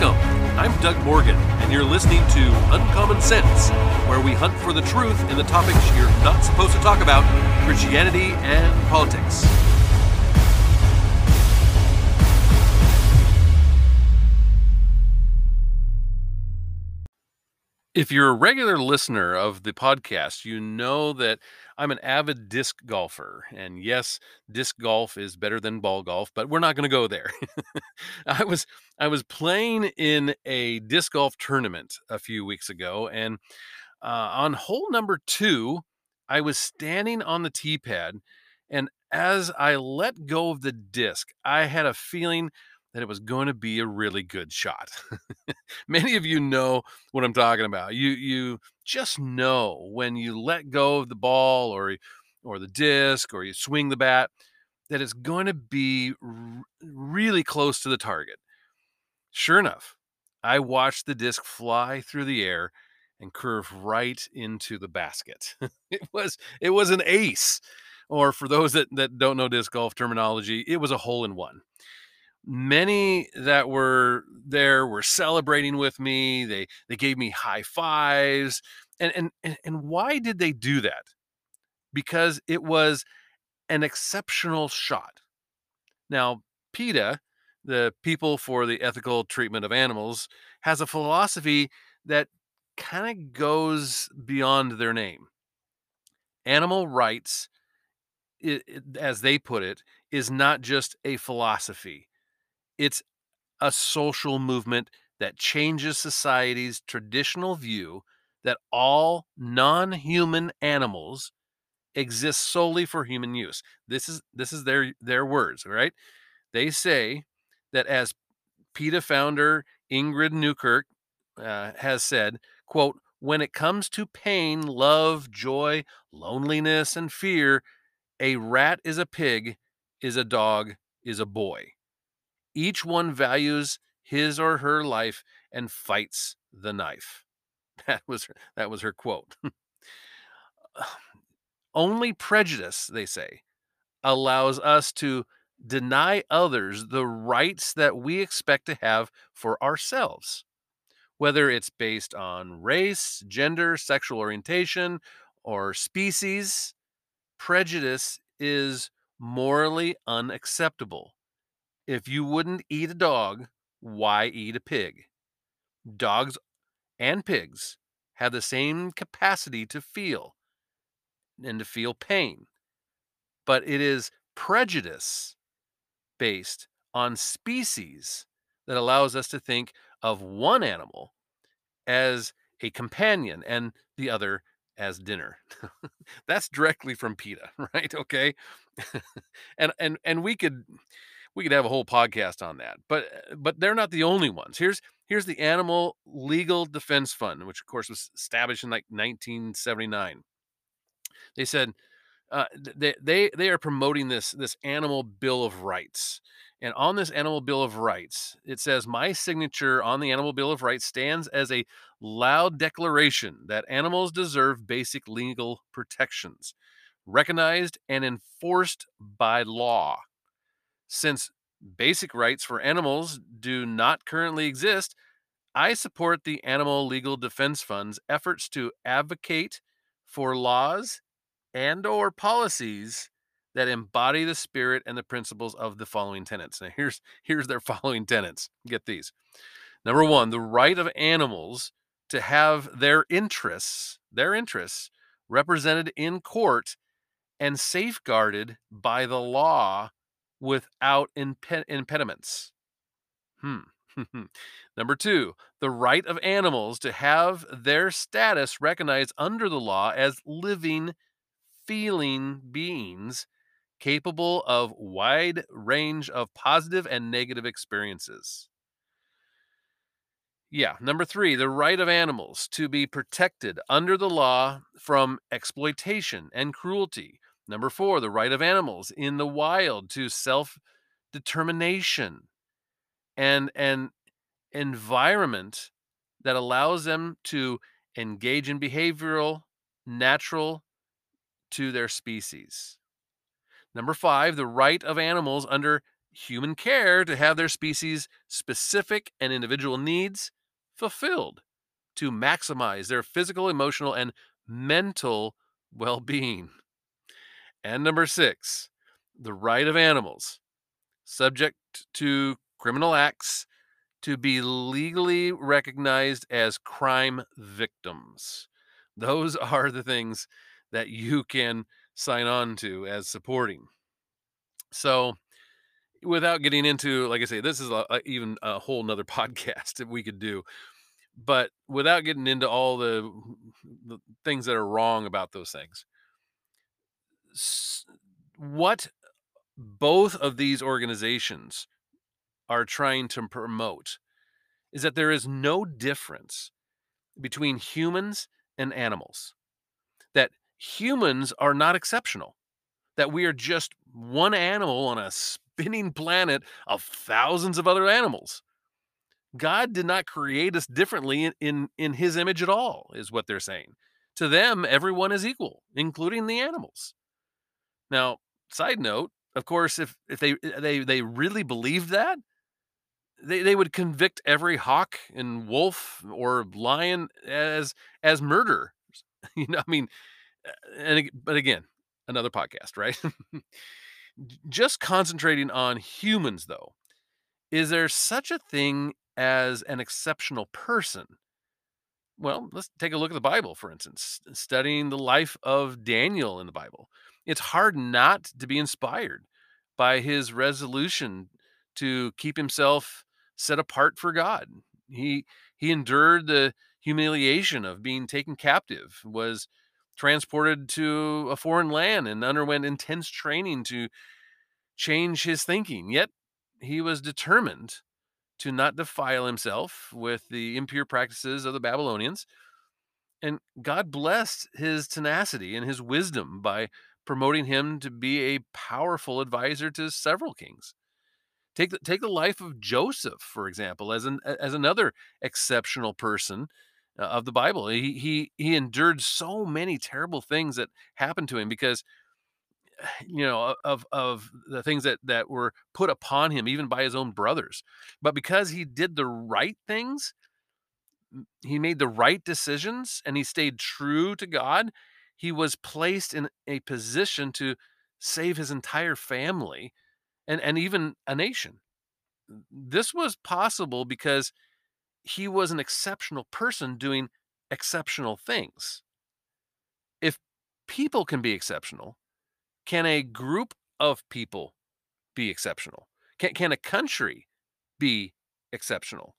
Welcome. I'm Doug Morgan, and you're listening to Uncommon Sense, where we hunt for the truth in the topics you're not supposed to talk about Christianity and politics. If you're a regular listener of the podcast, you know that I'm an avid disc golfer. And yes, disc golf is better than ball golf, but we're not going to go there. I was I was playing in a disc golf tournament a few weeks ago and uh, on hole number 2, I was standing on the tee pad and as I let go of the disc, I had a feeling that it was going to be a really good shot. Many of you know what I'm talking about. You you just know when you let go of the ball or or the disc or you swing the bat that it's going to be r- really close to the target. Sure enough, I watched the disc fly through the air and curve right into the basket. it was it was an ace. Or for those that, that don't know disc golf terminology, it was a hole in one many that were there were celebrating with me they they gave me high fives and and and why did they do that? Because it was an exceptional shot. Now PETA the people for the ethical treatment of animals has a philosophy that kind of goes beyond their name. Animal rights it, it, as they put it is not just a philosophy it's a social movement that changes society's traditional view that all non-human animals exist solely for human use. This is this is their their words, right? They say that as PETA founder Ingrid Newkirk uh, has said, quote, when it comes to pain, love, joy, loneliness, and fear, a rat is a pig, is a dog, is a boy. Each one values his or her life and fights the knife. That was her, that was her quote. Only prejudice, they say, allows us to deny others the rights that we expect to have for ourselves, whether it's based on race, gender, sexual orientation, or species. Prejudice is morally unacceptable. If you wouldn't eat a dog, why eat a pig? Dogs and pigs have the same capacity to feel and to feel pain, but it is prejudice based on species that allows us to think of one animal as a companion and the other as dinner. That's directly from PETA, right? Okay. and and and we could we could have a whole podcast on that. But uh, but they're not the only ones. Here's here's the Animal Legal Defense Fund, which of course was established in like 1979. They said uh, they they they are promoting this this Animal Bill of Rights. And on this Animal Bill of Rights, it says, My signature on the Animal Bill of Rights stands as a loud declaration that animals deserve basic legal protections, recognized and enforced by law. Since basic rights for animals do not currently exist, I support the Animal Legal Defense Fund's efforts to advocate for laws and or policies that embody the spirit and the principles of the following tenets. Now here's here's their following tenets. Get these. Number 1, the right of animals to have their interests, their interests represented in court and safeguarded by the law without imp- impediments. Hmm. Number two, the right of animals to have their status recognized under the law as living, feeling beings capable of wide range of positive and negative experiences. Yeah, number three, the right of animals to be protected under the law from exploitation and cruelty Number four, the right of animals in the wild to self determination and an environment that allows them to engage in behavioral natural to their species. Number five, the right of animals under human care to have their species' specific and individual needs fulfilled to maximize their physical, emotional, and mental well being. And number six, the right of animals, subject to criminal acts, to be legally recognized as crime victims. Those are the things that you can sign on to as supporting. So, without getting into, like I say, this is a, a, even a whole nother podcast that we could do. But without getting into all the, the things that are wrong about those things, what both of these organizations are trying to promote is that there is no difference between humans and animals. That humans are not exceptional. That we are just one animal on a spinning planet of thousands of other animals. God did not create us differently in, in, in his image at all, is what they're saying. To them, everyone is equal, including the animals. Now, side note, of course, if if they eh, they they really believed that, they, they would convict every hawk and wolf or lion as as murder. you know, I mean, eh, and but again, another podcast, right? Just concentrating on humans, though, is there such a thing as an exceptional person? Well, let's take a look at the Bible, for instance, studying the life of Daniel in the Bible. It's hard not to be inspired by his resolution to keep himself set apart for God. He he endured the humiliation of being taken captive, was transported to a foreign land and underwent intense training to change his thinking. Yet he was determined to not defile himself with the impure practices of the Babylonians. And God blessed his tenacity and his wisdom by promoting him to be a powerful advisor to several kings. Take the, take the life of Joseph, for example, as an as another exceptional person uh, of the Bible. He he he endured so many terrible things that happened to him because you know of of the things that that were put upon him even by his own brothers but because he did the right things he made the right decisions and he stayed true to god he was placed in a position to save his entire family and and even a nation this was possible because he was an exceptional person doing exceptional things if people can be exceptional can a group of people be exceptional? Can, can a country be exceptional?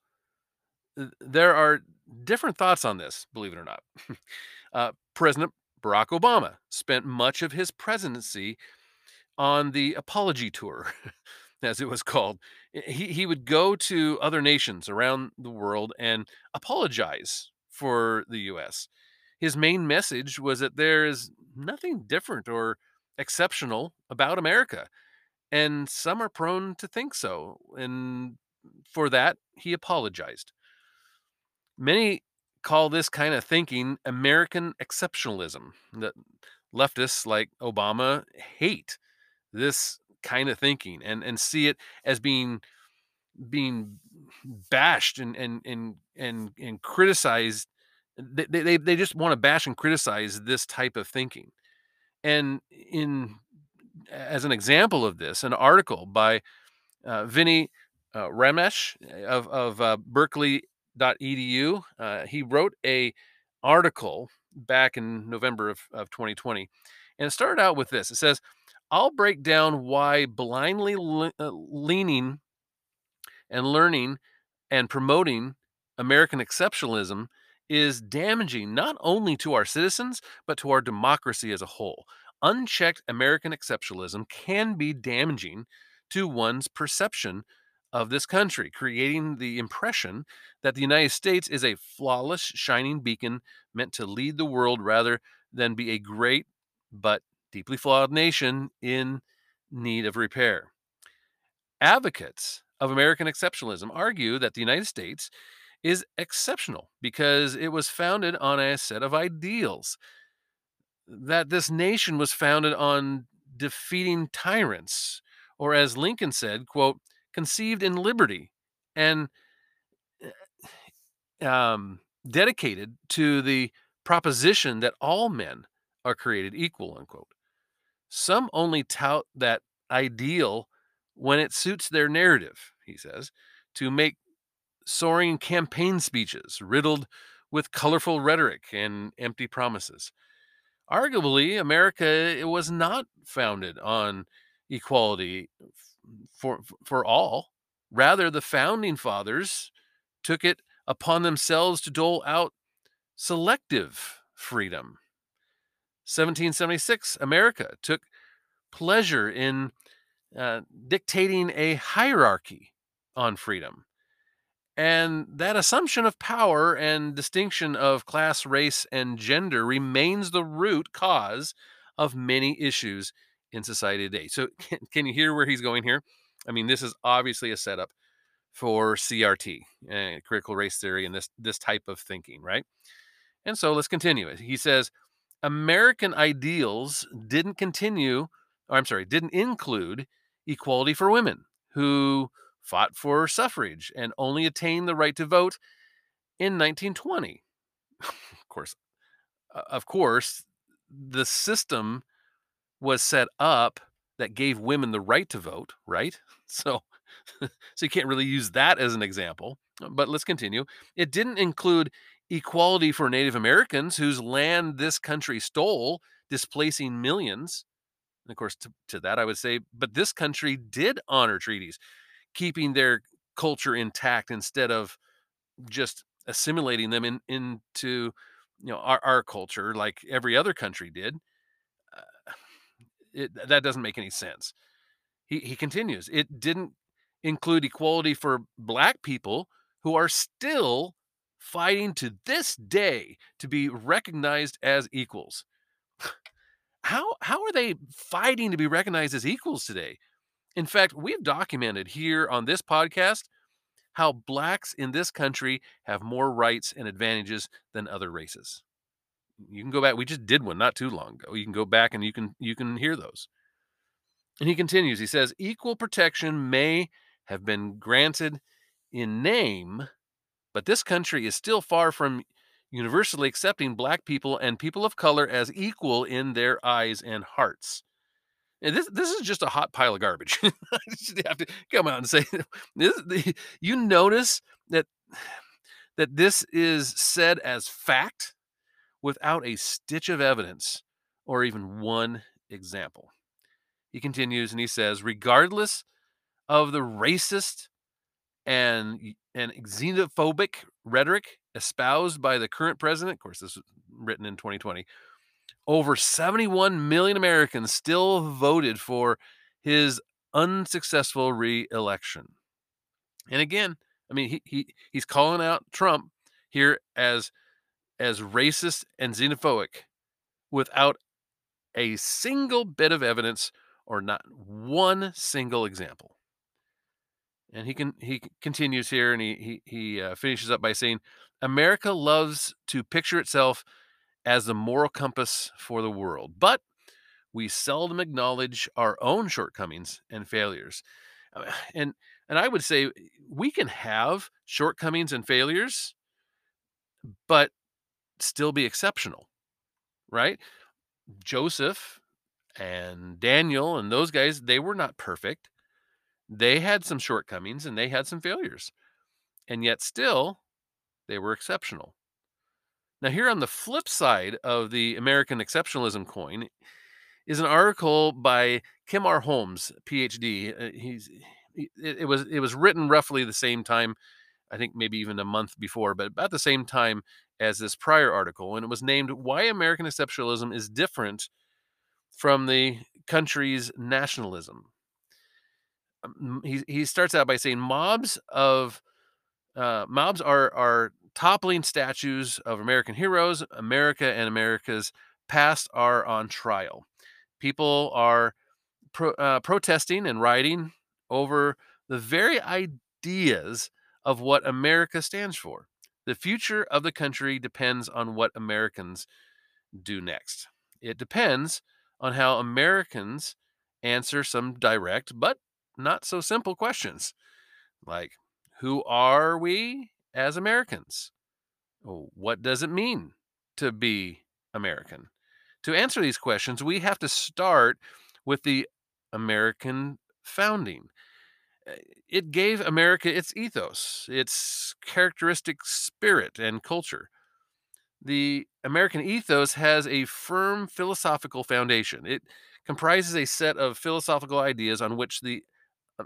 There are different thoughts on this, believe it or not. uh, President Barack Obama spent much of his presidency on the apology tour, as it was called. He, he would go to other nations around the world and apologize for the US. His main message was that there is nothing different or exceptional about America. And some are prone to think so. And for that, he apologized. Many call this kind of thinking American exceptionalism. That leftists like Obama hate this kind of thinking and, and see it as being being bashed and and and and, and criticized. They, they, they just want to bash and criticize this type of thinking. And in as an example of this, an article by uh, Vinny uh, Ramesh of, of uh, Berkeley.edu. Uh, he wrote a article back in November of, of 2020, and it started out with this. It says, "I'll break down why blindly le- uh, leaning and learning and promoting American exceptionalism." Is damaging not only to our citizens, but to our democracy as a whole unchecked American exceptionalism can be damaging to one's perception of this country, creating the impression that the United States is a flawless, shining beacon meant to lead the world rather than be a great but deeply flawed nation in need of repair. Advocates of American exceptionalism argue that the United States is exceptional because it was founded on a set of ideals that this nation was founded on defeating tyrants Or as Lincoln said, quote, conceived in liberty and um, dedicated to the proposition that all men are created equal, unquote. Some only tout that ideal when it suits their narrative, he says, to make soaring campaign speeches riddled with colorful rhetoric and empty promises. Arguably, America was not founded on equality for for all. Rather, the founding fathers took it upon themselves to dole out selective freedom. 1776, America took pleasure in uh, dictating a hierarchy on freedom. And that assumption of power and distinction of class, race, and gender remains the root cause of many issues in society today. So, can, can you hear where he's going here? I mean, this is obviously a setup for CRT, uh, critical race theory, and this this type of thinking, right? And so let's continue. He says American ideals didn't continue, or I'm sorry, didn't include equality for women who fought for suffrage and only attained the right to vote in 1920. of course, uh, of course, the system was set up that gave women the right to vote, right? So so you can't really use that as an example. But let's continue. It didn't include equality for Native Americans whose land this country stole, displacing millions. And of course, to, to that, I would say, but this country did honor treaties, keeping their culture intact instead of just assimilating them in, into you know our, our culture like every other country did. Uh, it, that doesn't make any sense. He, he continues, it didn't include equality for black people who are still fighting to this day to be recognized as equals. How how are they fighting to be recognized as equals today? In fact, we've documented here on this podcast how blacks in this country have more rights and advantages than other races. You can go back, we just did one not too long ago. You can go back and you can you can hear those. And he continues, he says, equal protection may have been granted in name, but this country is still far from universally accepting black people and people of color as equal in their eyes and hearts. And this this is just a hot pile of garbage. I just have to come out and say this, you notice that that this is said as fact without a stitch of evidence or even one example. He continues and he says, regardless of the racist and and xenophobic rhetoric espoused by the current president. Of course, this was written in 2020. Over 71 million Americans still voted for his unsuccessful re-election. And again, I mean, he, he he's calling out Trump here as as racist and xenophobic without a single bit of evidence or not one single example. And he can he continues here, and he he he uh, finishes up by saying, "America loves to picture itself as the moral compass for the world, but we seldom acknowledge our own shortcomings and failures." Uh, and and I would say we can have shortcomings and failures, but still be exceptional, right? Joseph and Daniel and those guys, they were not perfect they had some shortcomings and they had some failures. And yet still they were exceptional. Now here on the flip side of the American exceptionalism coin is an article by Kim R. Holmes, PhD. Uh, he's it, it was it was written roughly the same time, I think maybe even a month before, but about the same time as this prior article, and it was named "Why American Exceptionalism is Different from the Country's Nationalism." Um, he he starts out by saying mobs of uh, mobs are are toppling statues of American heroes. America and America's past are on trial. People are pro, uh, protesting and rioting over the very ideas of what America stands for. The future of the country depends on what Americans do next. It depends on how Americans answer some direct but not so simple questions like who are we as Americans? Oh, What does it mean to be American? To answer these questions, we have to start with the American founding. Uh, It gave America its ethos, its characteristic spirit and culture. The American ethos has a firm philosophical foundation. It comprises a set of philosophical ideas on which the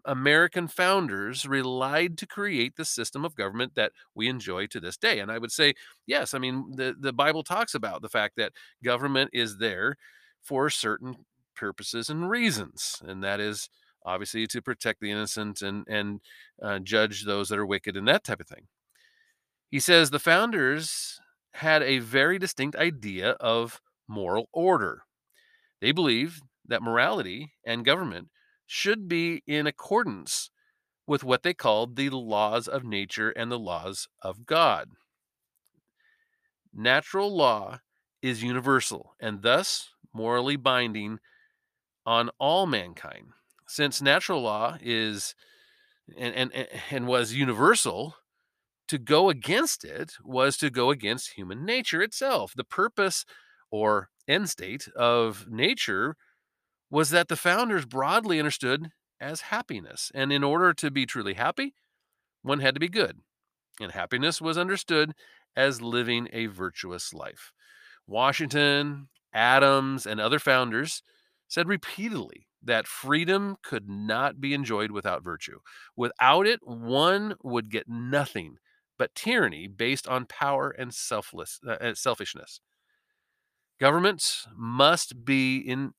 American founders relied to create the system of government that we enjoy to this day. And I would say, yes, I mean, the, the Bible talks about the fact that government is there for certain purposes and reasons. And that is obviously to protect the innocent and, and uh, judge those that are wicked and that type of thing. He says the founders had a very distinct idea of moral order. They believed that morality and government should be in accordance with what they called the laws of nature and the laws of God. Natural law is universal and thus morally binding on all mankind. Since natural law is and, and, and was universal, to go against it was to go against human nature itself. The purpose or end state of nature was that the founders broadly understood as happiness. And in order to be truly happy, one had to be good. And happiness was understood as living a virtuous life. Washington, Adams, and other founders said repeatedly that freedom could not be enjoyed without virtue. Without it, one would get nothing but tyranny based on power and selfless uh, selfishness. Governments must be in,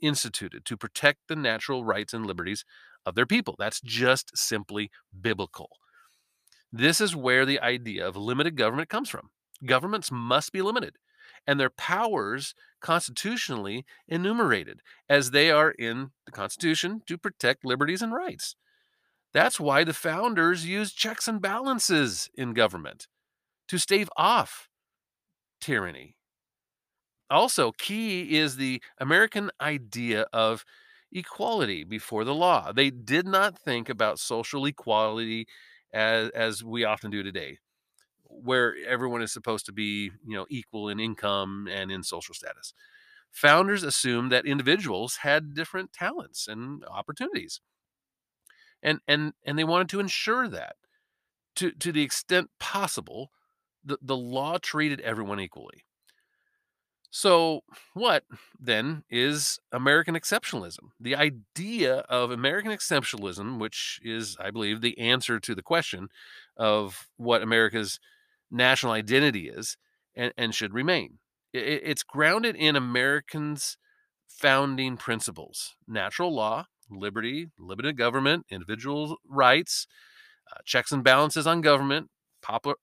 instituted to protect the natural rights and liberties of their people. That's just simply biblical. This is where the idea of limited government comes from. Governments must be limited, and their powers constitutionally enumerated as they are in the Constitution to protect liberties and rights. That's why the founders used checks and balances in government to stave off tyranny. Also, key is the American idea of equality before the law. They did not think about social equality as, as we often do today, where everyone is supposed to be, you know, equal in income and in social status. Founders assumed that individuals had different talents and opportunities. And and and they wanted to ensure that to to the extent possible, the, the law treated everyone equally. So, what then is American exceptionalism? The idea of American exceptionalism, which is, I believe, the answer to the question of what America's national identity is and, and should remain. I- i- it's grounded in Americans' founding principles natural law, liberty, limited government, individual rights, uh, checks and balances on government, popular,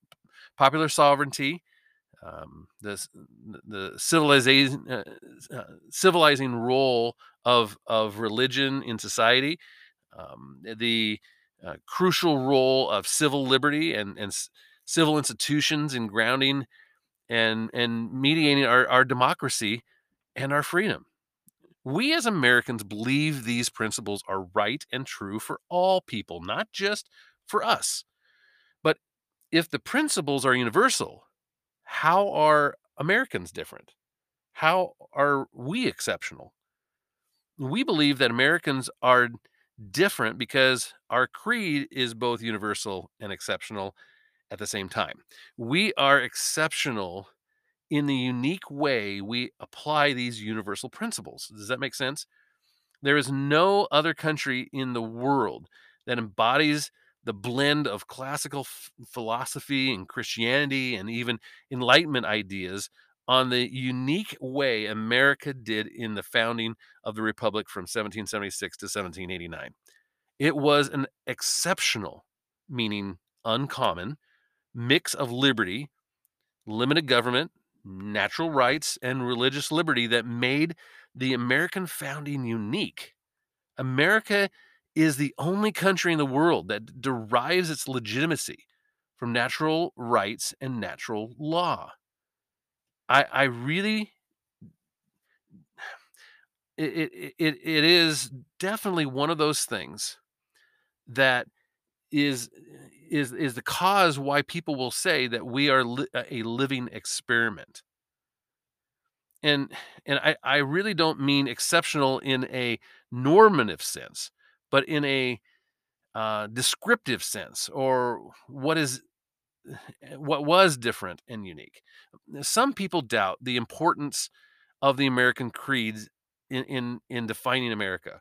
popular sovereignty, um, this the civilization uh, uh, civilizing role of of religion in society, um, the uh, crucial role of civil liberty and and civil institutions in grounding and and mediating our, our democracy and our freedom. We as Americans believe these principles are right and true for all people, not just for us. But if the principles are universal, how are Americans different? How are we exceptional? We believe that Americans are different because our creed is both universal and exceptional at the same time. We are exceptional in the unique way we apply these universal principles. Does that make sense? There is no other country in the world that embodies the blend of classical f- philosophy and Christianity and even Enlightenment ideas on the unique way America did in the founding of the Republic from 1776 to 1789. It was an exceptional, meaning uncommon, mix of liberty, limited government, natural rights, and religious liberty that made the American founding unique. America is the only country in the world that derives its legitimacy from natural rights and natural law. I, I really It it it it is definitely one of those things that is eh, is is the cause why people will say that we are li a living experiment. And and I I really don't mean exceptional in a normative sense, but in a, uh, descriptive sense or what is what was different and unique. Some people doubt the importance of the American creeds in in in defining America, uh,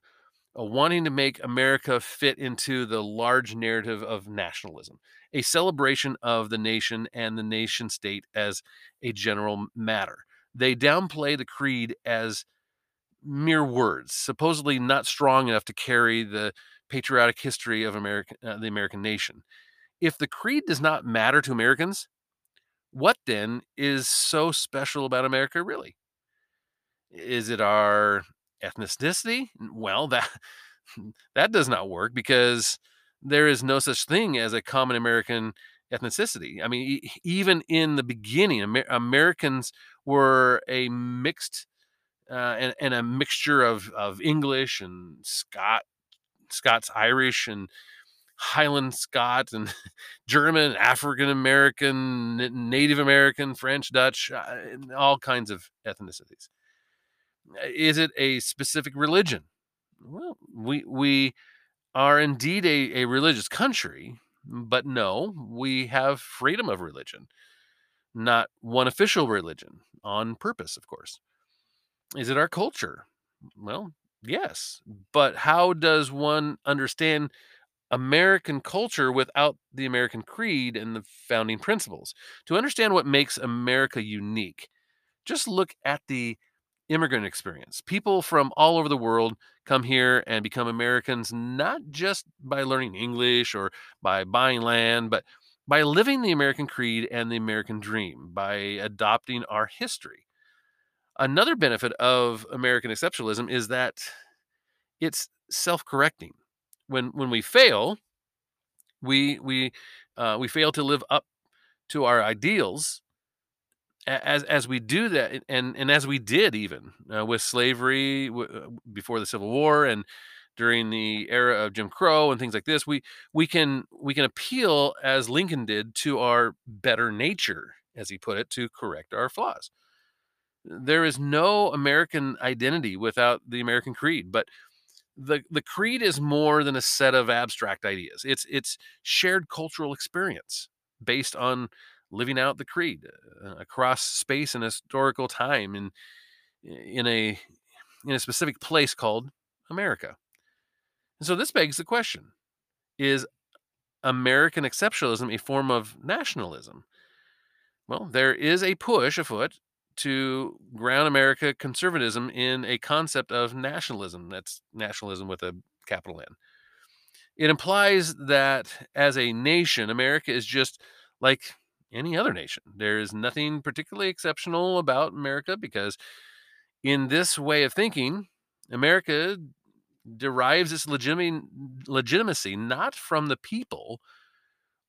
wanting to make America fit into the large narrative of nationalism, a celebration of the nation and the nation state as a general matter. They downplay the creed as mere words, supposedly not strong enough to carry the patriotic history of American uh, the American nation. If the creed does not matter to Americans, what then is so special about America really? Is it our ethnicity? Well, that that does not work because there is no such thing as a common American ethnicity. I mean, even in the beginning, Amer- Americans were a mixed uh, and, and a mixture of of English and Scot Scots Irish and Highland Scot and German, African American, Native American, French, Dutch, uh, all kinds of ethnicities. Is it a specific religion? Well, we we are indeed a, a religious country, but no, we have freedom of religion, not one official religion on purpose, of course. Is it our culture? Well, yes. But how does one understand American culture without the American creed and the founding principles? To understand what makes America unique, just look at the immigrant experience. People from all over the world come here and become Americans not just by learning English or by buying land, but by living the American creed and the American dream, by adopting our history. Another benefit of American exceptionalism is that it's self-correcting. When when we fail, we we uh, we fail to live up to our ideals as as we do that and and as we did even uh, with slavery w- uh, before the civil war and during the era of jim crow and things like this we we can we can appeal as lincoln did to our better nature as he put it to correct our flaws. There is no american identity without the american creed but the the creed is more than a set of abstract ideas. It's it's shared cultural experience based on living out the creed uh, across space and historical time in in a in a specific place called America. And so this begs the question: Is American exceptionalism a form of nationalism? Well, there is a push afoot to ground America conservatism in a concept of nationalism. That's nationalism with a capital N. It implies that as a nation, America is just like any other nation. There is nothing particularly exceptional about America because, in this way of thinking, America derives its legitimacy not from the people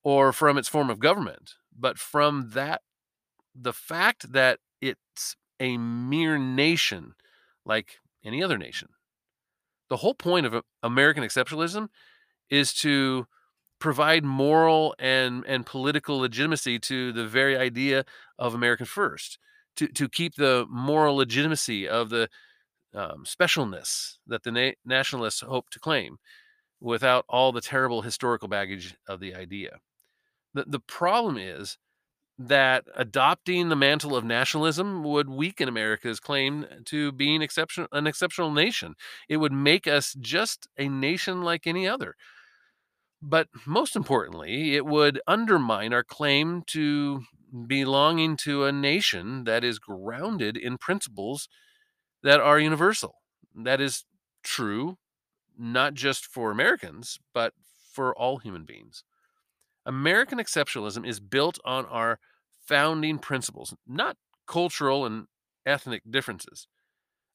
or from its form of government, but from that the fact that it's a mere nation like any other nation. The whole point of American exceptionalism is to provide moral and and political legitimacy to the very idea of American first, to to keep the moral legitimacy of the um, specialness that the na- nationalists hope to claim, without all the terrible historical baggage of the idea. The the problem is that adopting the mantle of nationalism would weaken America's claim to being exception, an exceptional nation. It would make us just a nation like any other. But most importantly, it would undermine our claim to belonging to a nation that is grounded in principles that are universal. That is true not just for Americans, but for all human beings. American exceptionalism is built on our founding principles, not cultural and ethnic differences.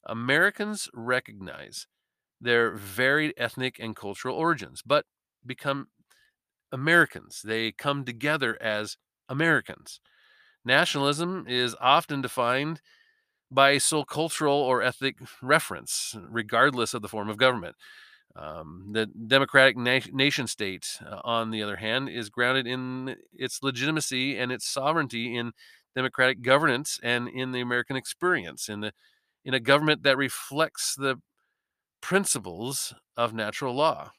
Americans recognize their varied ethnic and cultural origins, but become Americans. They come together as Americans. Nationalism is often defined by sole cultural or ethnic reference, regardless of the form of government. Um, the democratic na- nation state, uh, on the other hand, is grounded in its legitimacy and its sovereignty in democratic governance and in the American experience, in the in a government that reflects the principles of natural law.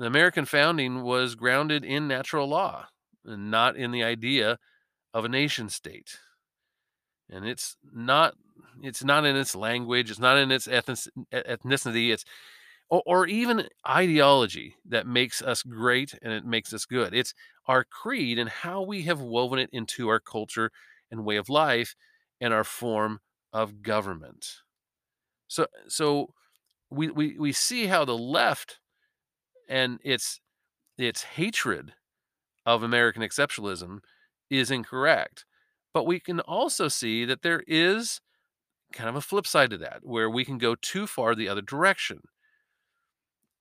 The American founding was grounded in natural law and not in the idea of a nation state. And it's not it's not in its language, it's not in its ethnicity, it's or, or even ideology that makes us great and it makes us good. It's our creed and how we have woven it into our culture and way of life and our form of government. So so we we, we see how the left and its its hatred of American exceptionalism is incorrect. But we can also see that there is kind of a flip side to that, where we can go too far the other direction.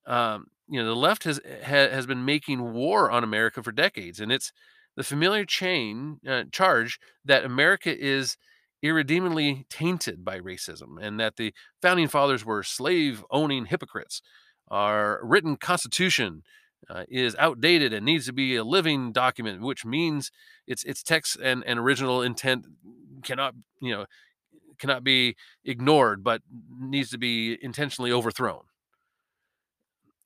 Um, you know, the left has ha, has been making war on America for decades, and it's the familiar chain uh, charge that America is irredeemably tainted by racism, and that the founding fathers were slave owning hypocrites. Our written Constitution uh, is outdated and needs to be a living document, which means its its text and, and original intent cannot you know cannot be ignored, but needs to be intentionally overthrown.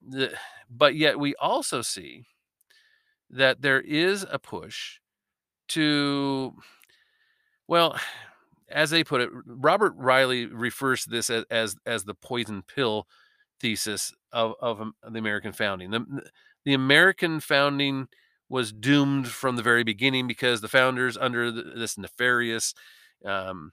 The, but yet we also see that there is a push to well as they put it robert reilly refers to this as as, as the poison pill thesis of, of the American founding. The, the American founding was doomed from the very beginning because the founders, under this nefarious um,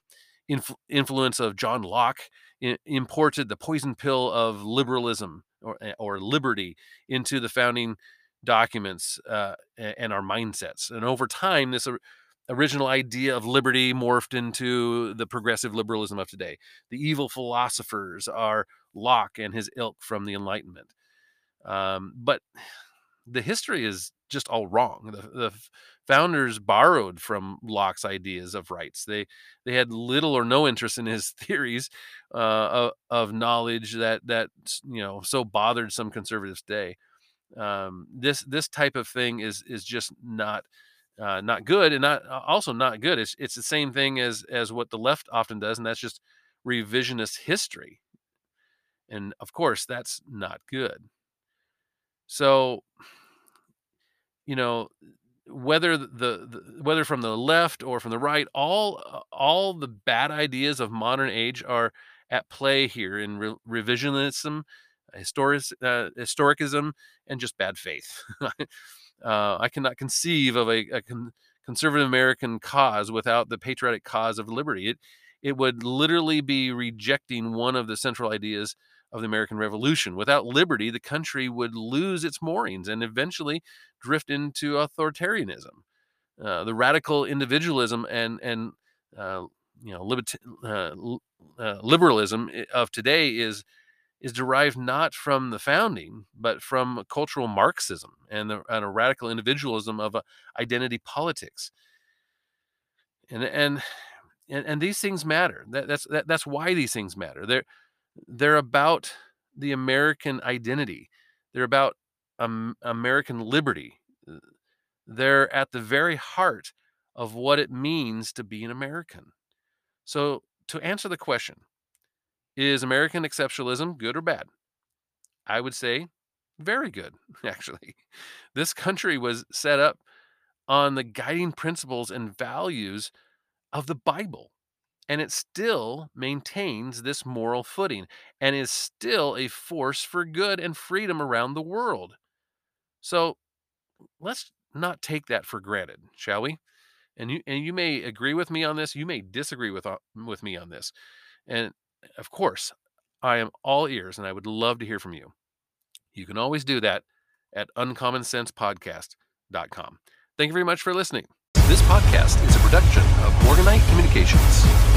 influ- influence of John Locke, I- imported the poison pill of liberalism or, eh, or liberty into the founding documents uh, and our mindsets. And over time, this original idea of liberty morphed into the progressive liberalism of today. The evil philosophers are Locke and his ilk from the Enlightenment. Um, but the history is just all wrong. The, the founders borrowed from Locke's ideas of rights. They they had little or no interest in his theories uh, of, of, knowledge that that you know so bothered some conservatives today. Um, this this type of thing is is just not uh, not good and not also not good. It's it's the same thing as as what the left often does, and that's just revisionist history. And of course, that's not good. So, you know, whether the, the, whether from the left or from the right, all uh, all the bad ideas of modern age are at play here in re- revisionism, historic, uh, historicism, and just bad faith. Uh, I cannot conceive of a, a con- conservative American cause without the patriotic cause of liberty. It it would literally be rejecting one of the central ideas of the American Revolution. Without liberty, the country would lose its moorings and eventually drift into authoritarianism. Uh, the radical individualism and and uh, you know uh, uh, liberalism eh, of today is is derived not from the founding, but from cultural Marxism and, the, and a radical individualism of identity politics. And, and and, and these things matter. That, that's that, that's why these things matter. They're they're about the American identity. They're about um, American liberty. They're at the very heart of what it means to be an American. So to answer the question, is American exceptionalism good or bad? I would say very good, actually. This country was set up on the guiding principles and values of the Bible. And it still maintains this moral footing and is still a force for good and freedom around the world. So let's not take that for granted, shall we? And you and you may agree with me on this, you may disagree with uh, with me on this. And of course, I am all ears and I would love to hear from you. You can always do that at uncommonsensepodcast.com. Thank you very much for listening. This podcast is a production of Morganite Communications.